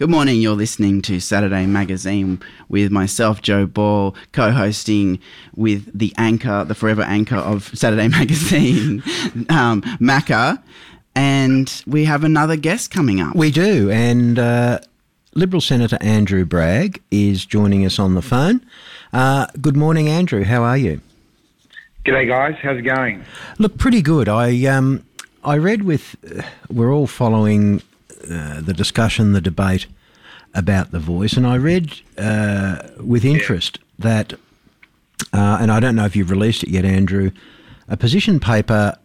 Good morning. You're listening to Saturday Magazine with myself, Joe Ball, co hosting with the anchor, the forever anchor of Saturday Magazine, um, Macca. And we have another guest coming up. We do. And uh, Liberal Senator Andrew Bragg is joining us on the phone. Uh, good morning, Andrew. How are you? G'day, guys. How's it going? Look, pretty good. I um, I read with. Uh, we're all following uh, the discussion, the debate about the voice, and I read uh, with interest that, uh, and I don't know if you've released it yet, Andrew, a position paper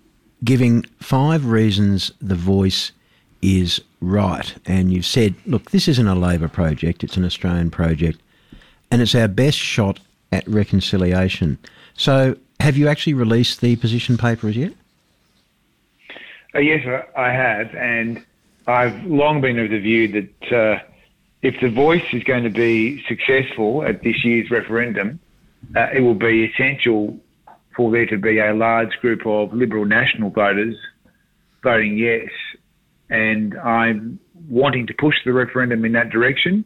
giving five reasons the voice is right, and you've said, look, this isn't a Labor project; it's an Australian project, and it's our best shot at reconciliation. So, have you actually released the position paper as yet? Uh, yes, I have, and I've long been of the view that uh, if the voice is going to be successful at this year's referendum, uh, it will be essential for there to be a large group of Liberal national voters voting yes. And I'm wanting to push the referendum in that direction,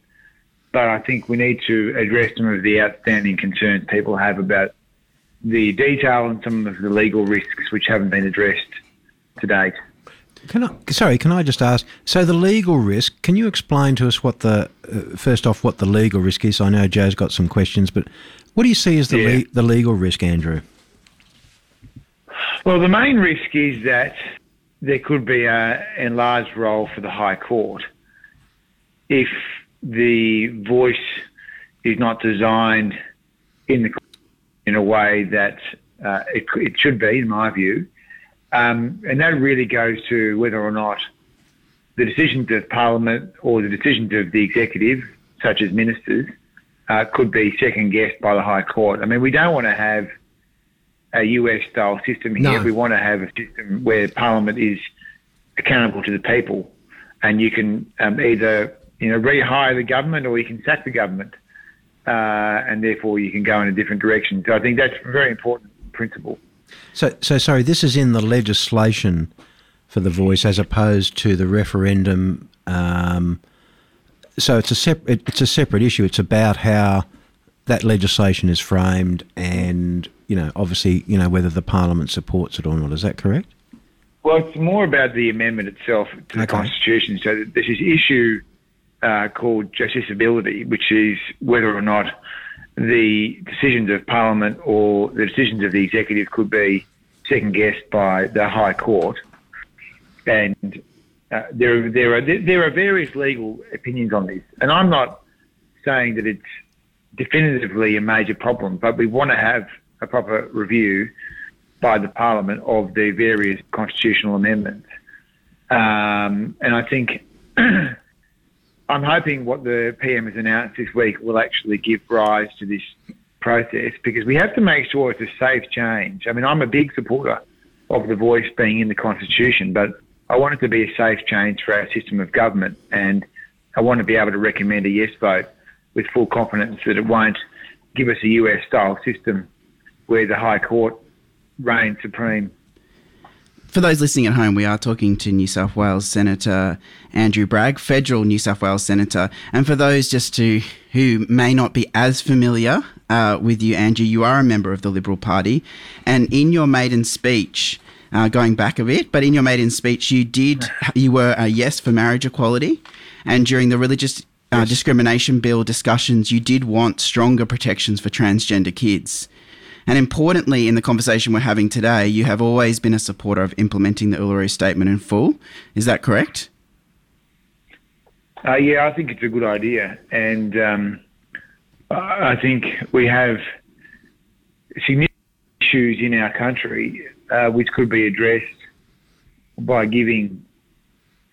but I think we need to address some of the outstanding concerns people have about the detail and some of the legal risks which haven't been addressed to date. Can I, sorry, can I just ask? So the legal risk. Can you explain to us what the uh, first off what the legal risk is? I know Joe's got some questions, but what do you see as the yeah. le- the legal risk, Andrew? Well, the main risk is that there could be an enlarged role for the High Court if the voice is not designed in the in a way that uh, it, it should be, in my view. Um, and that really goes to whether or not the decisions of Parliament or the decisions of the executive, such as ministers, uh, could be second guessed by the High Court. I mean, we don't want to have a US style system here. No. We want to have a system where Parliament is accountable to the people, and you can um, either you know rehire the government or you can sack the government, uh, and therefore you can go in a different direction. So I think that's a very important principle. So, so sorry, this is in the legislation for the voice as opposed to the referendum. Um, so it's a separate it's a separate issue. It's about how that legislation is framed, and you know, obviously, you know whether the parliament supports it or not. Is that correct? Well, it's more about the amendment itself to the okay. constitution. So there's this issue uh, called justiciability, which is whether or not the decisions of Parliament or the decisions of the executive could be second guessed by the High Court, and uh, there there are there are various legal opinions on this, and I'm not saying that it's definitively a major problem, but we want to have a proper review by the Parliament of the various constitutional amendments, um, and I think. I'm hoping what the PM has announced this week will actually give rise to this process because we have to make sure it's a safe change. I mean, I'm a big supporter of the voice being in the Constitution, but I want it to be a safe change for our system of government, and I want to be able to recommend a yes vote with full confidence that it won't give us a US style system where the High Court reigns supreme for those listening at home, we are talking to New South Wales Senator Andrew Bragg, federal New South Wales Senator. And for those just to who may not be as familiar uh, with you, Andrew, you are a member of the Liberal Party, and in your maiden speech. Uh, going back a bit, but in your maiden speech, you did you were a yes for marriage equality, and during the religious uh, yes. discrimination bill discussions, you did want stronger protections for transgender kids. And importantly, in the conversation we're having today, you have always been a supporter of implementing the Uluru Statement in full. Is that correct? Uh, yeah, I think it's a good idea. And um, I think we have significant issues in our country uh, which could be addressed by giving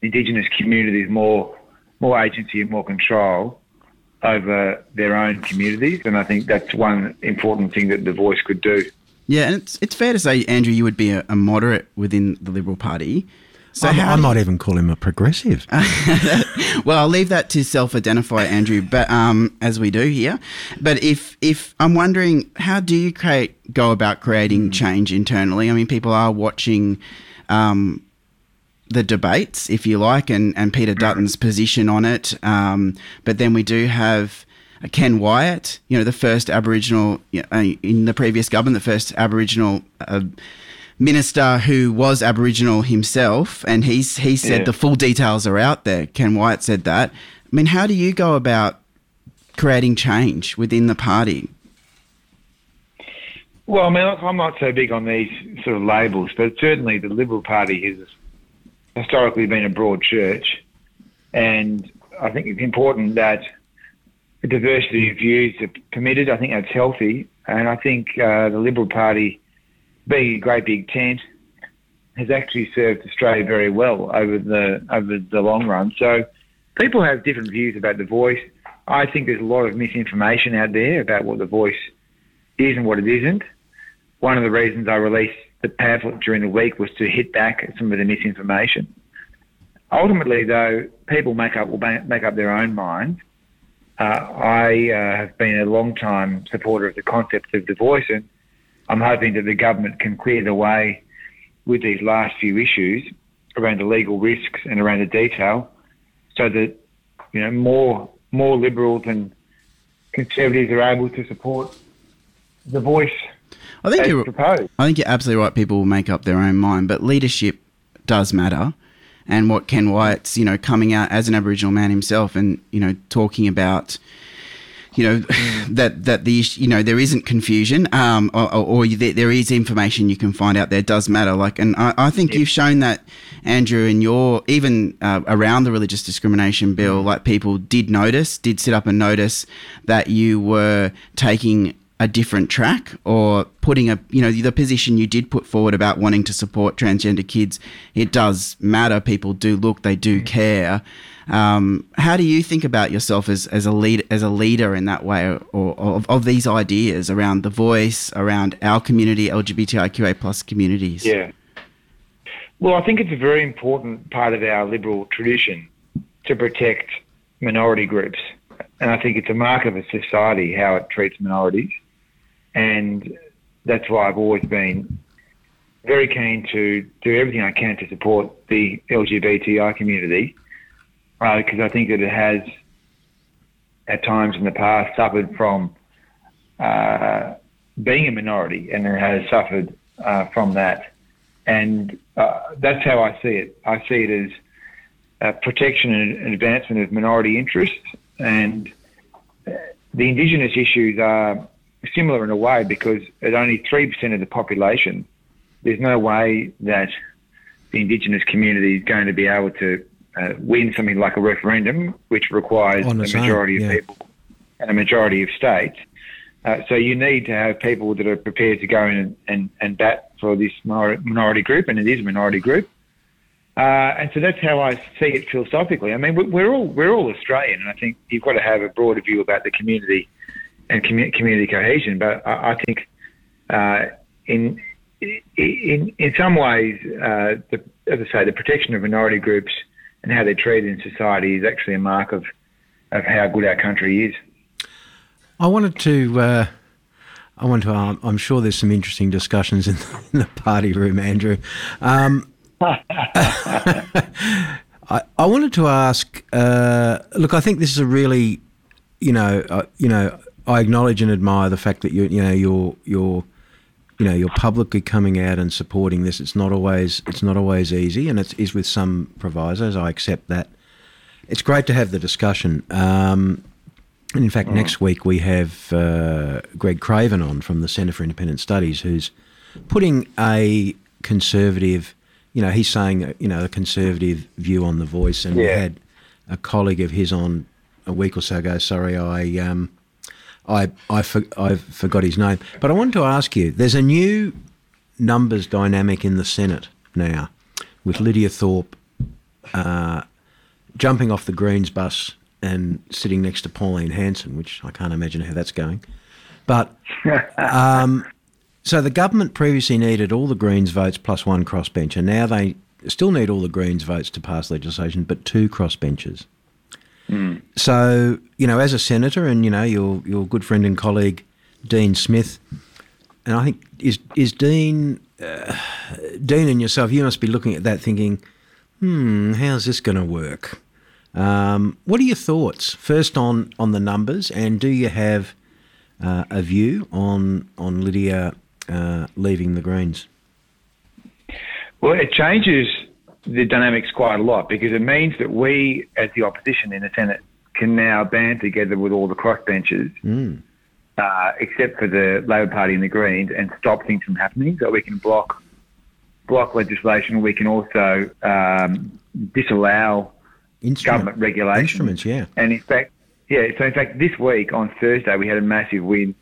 Indigenous communities more more agency and more control over their own communities. And I think that's one important thing that the voice could do. Yeah, and it's it's fair to say, Andrew, you would be a, a moderate within the Liberal Party. So I, I might even call him a progressive. well, I'll leave that to self-identify Andrew, but um, as we do here. But if if I'm wondering, how do you create go about creating change internally? I mean, people are watching. Um, the debates, if you like, and, and Peter Dutton's position on it. Um, but then we do have Ken Wyatt, you know, the first Aboriginal uh, in the previous government, the first Aboriginal uh, minister who was Aboriginal himself, and he's he said yeah. the full details are out there. Ken Wyatt said that. I mean, how do you go about creating change within the party? Well, I mean, I'm not so big on these sort of labels, but certainly the Liberal Party has historically been a broad church, and I think it's important that diversity of views are permitted. I think that's healthy, and I think uh, the Liberal Party, being a great big tent, has actually served Australia very well over the over the long run. So people have different views about the voice. I think there's a lot of misinformation out there about what the voice is and what it isn't. One of the reasons I released the pamphlet during the week was to hit back at some of the misinformation. Ultimately, though, people make up will make up their own minds. Uh, I uh, have been a long time supporter of the concept of the voice, and I'm hoping that the government can clear the way with these last few issues around the legal risks and around the detail, so that you know more more liberals and conservatives are able to support the voice I think you're. Proposed. I think you're absolutely right. People will make up their own mind, but leadership does matter. And what Ken Wyatt's, you know, coming out as an Aboriginal man himself, and you know, talking about, you know, that that the you know there isn't confusion, um, or, or, there is information you can find out there does matter. Like, and I, I think you've shown that, Andrew, in your even uh, around the religious discrimination bill, mm. like people did notice, did sit up and notice that you were taking a different track or putting a you know the position you did put forward about wanting to support transgender kids it does matter. People do look they do mm. care. Um, how do you think about yourself as, as a lead as a leader in that way or, or of, of these ideas around the voice around our community lgbtiqa plus communities? Yeah. Well i think it's a very important part of our liberal tradition to protect minority groups. And I think it's a mark of a society how it treats minorities and that's why I've always been very keen to do everything I can to support the LGBTI community because uh, I think that it has at times in the past suffered from uh, being a minority and it has suffered uh, from that. And uh, that's how I see it. I see it as protection and advancement of minority interests. And uh, the Indigenous issues are similar in a way because at only 3% of the population, there's no way that the Indigenous community is going to be able to uh, win something like a referendum, which requires a majority own, yeah. of people and a majority of states. Uh, so you need to have people that are prepared to go in and, and, and bat for this minority group, and it is a minority group. Uh, and so that's how I see it philosophically. I mean, we're all we're all Australian, and I think you've got to have a broader view about the community and community cohesion. But I, I think uh, in in in some ways, uh, the, as I say, the protection of minority groups and how they're treated in society is actually a mark of of how good our country is. I wanted to. Uh, I want to. Um, I'm sure there's some interesting discussions in, in the party room, Andrew. Um, I, I wanted to ask. Uh, look, I think this is a really, you know, uh, you know, I acknowledge and admire the fact that you you know you're you're you know you're publicly coming out and supporting this. It's not always it's not always easy, and it is with some provisos. I accept that. It's great to have the discussion. Um, and in fact, mm. next week we have uh, Greg Craven on from the Centre for Independent Studies, who's putting a conservative, you know, he's saying you know a conservative view on the voice, and yeah. we had a colleague of his on a week or so ago. Sorry, I um, I I, for, I forgot his name, but I wanted to ask you. There's a new numbers dynamic in the Senate now, with Lydia Thorpe uh, jumping off the Greens bus and sitting next to Pauline Hanson, which I can't imagine how that's going. But um, so the government previously needed all the Greens votes plus one crossbencher. Now they still need all the Greens votes to pass legislation, but two crossbenchers. Mm. So you know, as a senator, and you know your your good friend and colleague Dean Smith, and I think is is Dean uh, Dean and yourself, you must be looking at that thinking, hmm, how's this going to work? Um, what are your thoughts first on on the numbers, and do you have uh, a view on on Lydia uh, leaving the Greens? Well, it changes the dynamics quite a lot because it means that we, as the opposition in the Senate, can now band together with all the crossbenchers, mm. uh, except for the Labor Party and the Greens, and stop things from happening. So we can block block legislation. We can also um, disallow Instrument, government regulation. Instruments, yeah. And in fact, yeah. So in fact, this week on Thursday we had a massive win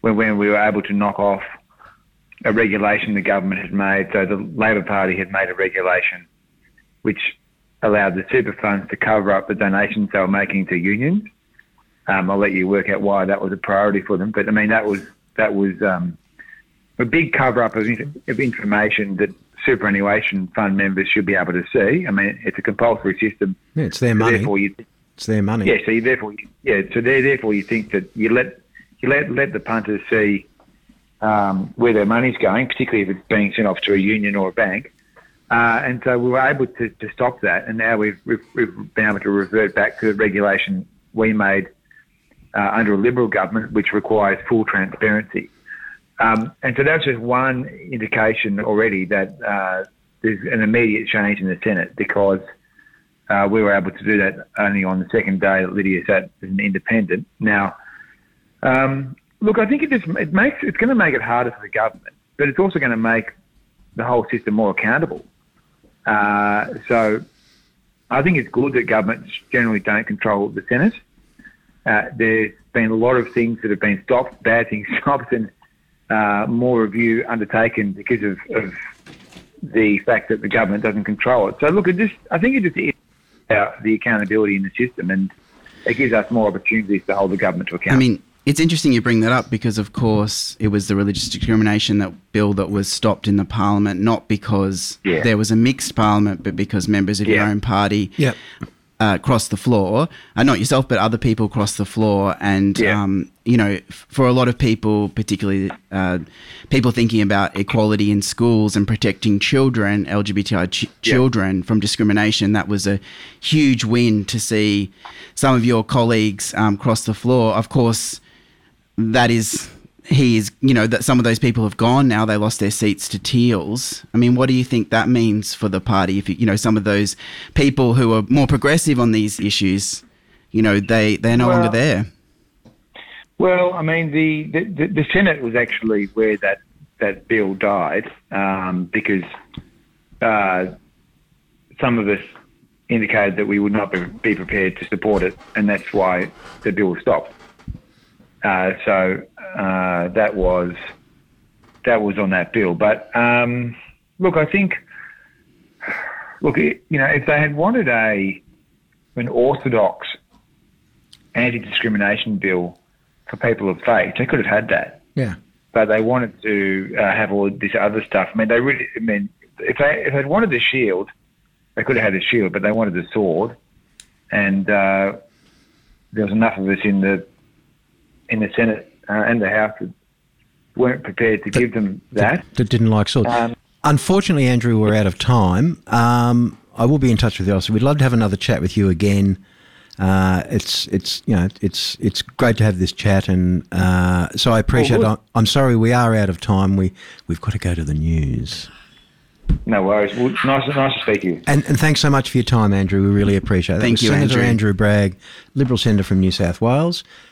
when, when we were able to knock off a regulation the government had made. So the Labor Party had made a regulation which allowed the super funds to cover up the donations they were making to unions. Um, I'll let you work out why that was a priority for them. But I mean, that was that was um, a big cover up of, of information that superannuation fund members should be able to see. I mean, it's a compulsory system. Yeah, it's their money. Therefore, you, it's their money. Yeah, so you, therefore, you, yeah, so therefore you think that you let you let let the punters see um, where their money's going, particularly if it's being sent off to a union or a bank. Uh, and so we were able to, to stop that, and now we've, we've, we've been able to revert back to the regulation we made uh, under a Liberal government, which requires full transparency. Um, and so that's just one indication already that uh, there's an immediate change in the Senate because uh, we were able to do that only on the second day that Lydia sat as an independent. Now, um, look, I think it just it makes it's going to make it harder for the government, but it's also going to make the whole system more accountable. Uh, so I think it's good that governments generally don't control the Senate. Uh, there's been a lot of things that have been stopped, bad things stopped, and uh, more review undertaken because of, of, the fact that the government doesn't control it. So look, it just I think it just is about the accountability in the system, and it gives us more opportunities to hold the government to account. I mean, it's interesting you bring that up because, of course, it was the religious discrimination that bill that was stopped in the parliament, not because yeah. there was a mixed parliament, but because members of yeah. your own party yep. uh, crossed the floor. Uh, not yourself, but other people crossed the floor. And, yeah. um, you know, for a lot of people, particularly uh, people thinking about equality in schools and protecting children, LGBTI ch- children from discrimination, that was a huge win to see some of your colleagues um, cross the floor. Of course, that is he is you know that some of those people have gone now they lost their seats to teals. I mean what do you think that means for the party? If you, you know some of those people who are more progressive on these issues you know they they're no well, longer there. well i mean the, the, the senate was actually where that that bill died um, because uh, some of us indicated that we would not be prepared to support it and that's why the bill stopped uh, so uh, that was that was on that bill. But um, look, I think look, you know, if they had wanted a an orthodox anti-discrimination bill for people of faith, they could have had that. Yeah. But they wanted to uh, have all this other stuff. I mean, they really. I mean, if they if they'd wanted the shield, they could have had the shield, but they wanted the sword, and uh, there was enough of us in the in the Senate uh, and the House weren't prepared to that, give them that. That, that didn't like swords. Um, Unfortunately, Andrew, we're out of time. Um, I will be in touch with you. Also, we'd love to have another chat with you again. Uh, it's it's you know it's it's great to have this chat, and uh, so I appreciate. Well, I'm sorry we are out of time. We we've got to go to the news. No worries. Well, nice, nice to speak to you. And, and thanks so much for your time, Andrew. We really appreciate it. Thank you, Senator Andrew. Andrew Bragg, Liberal Senator from New South Wales.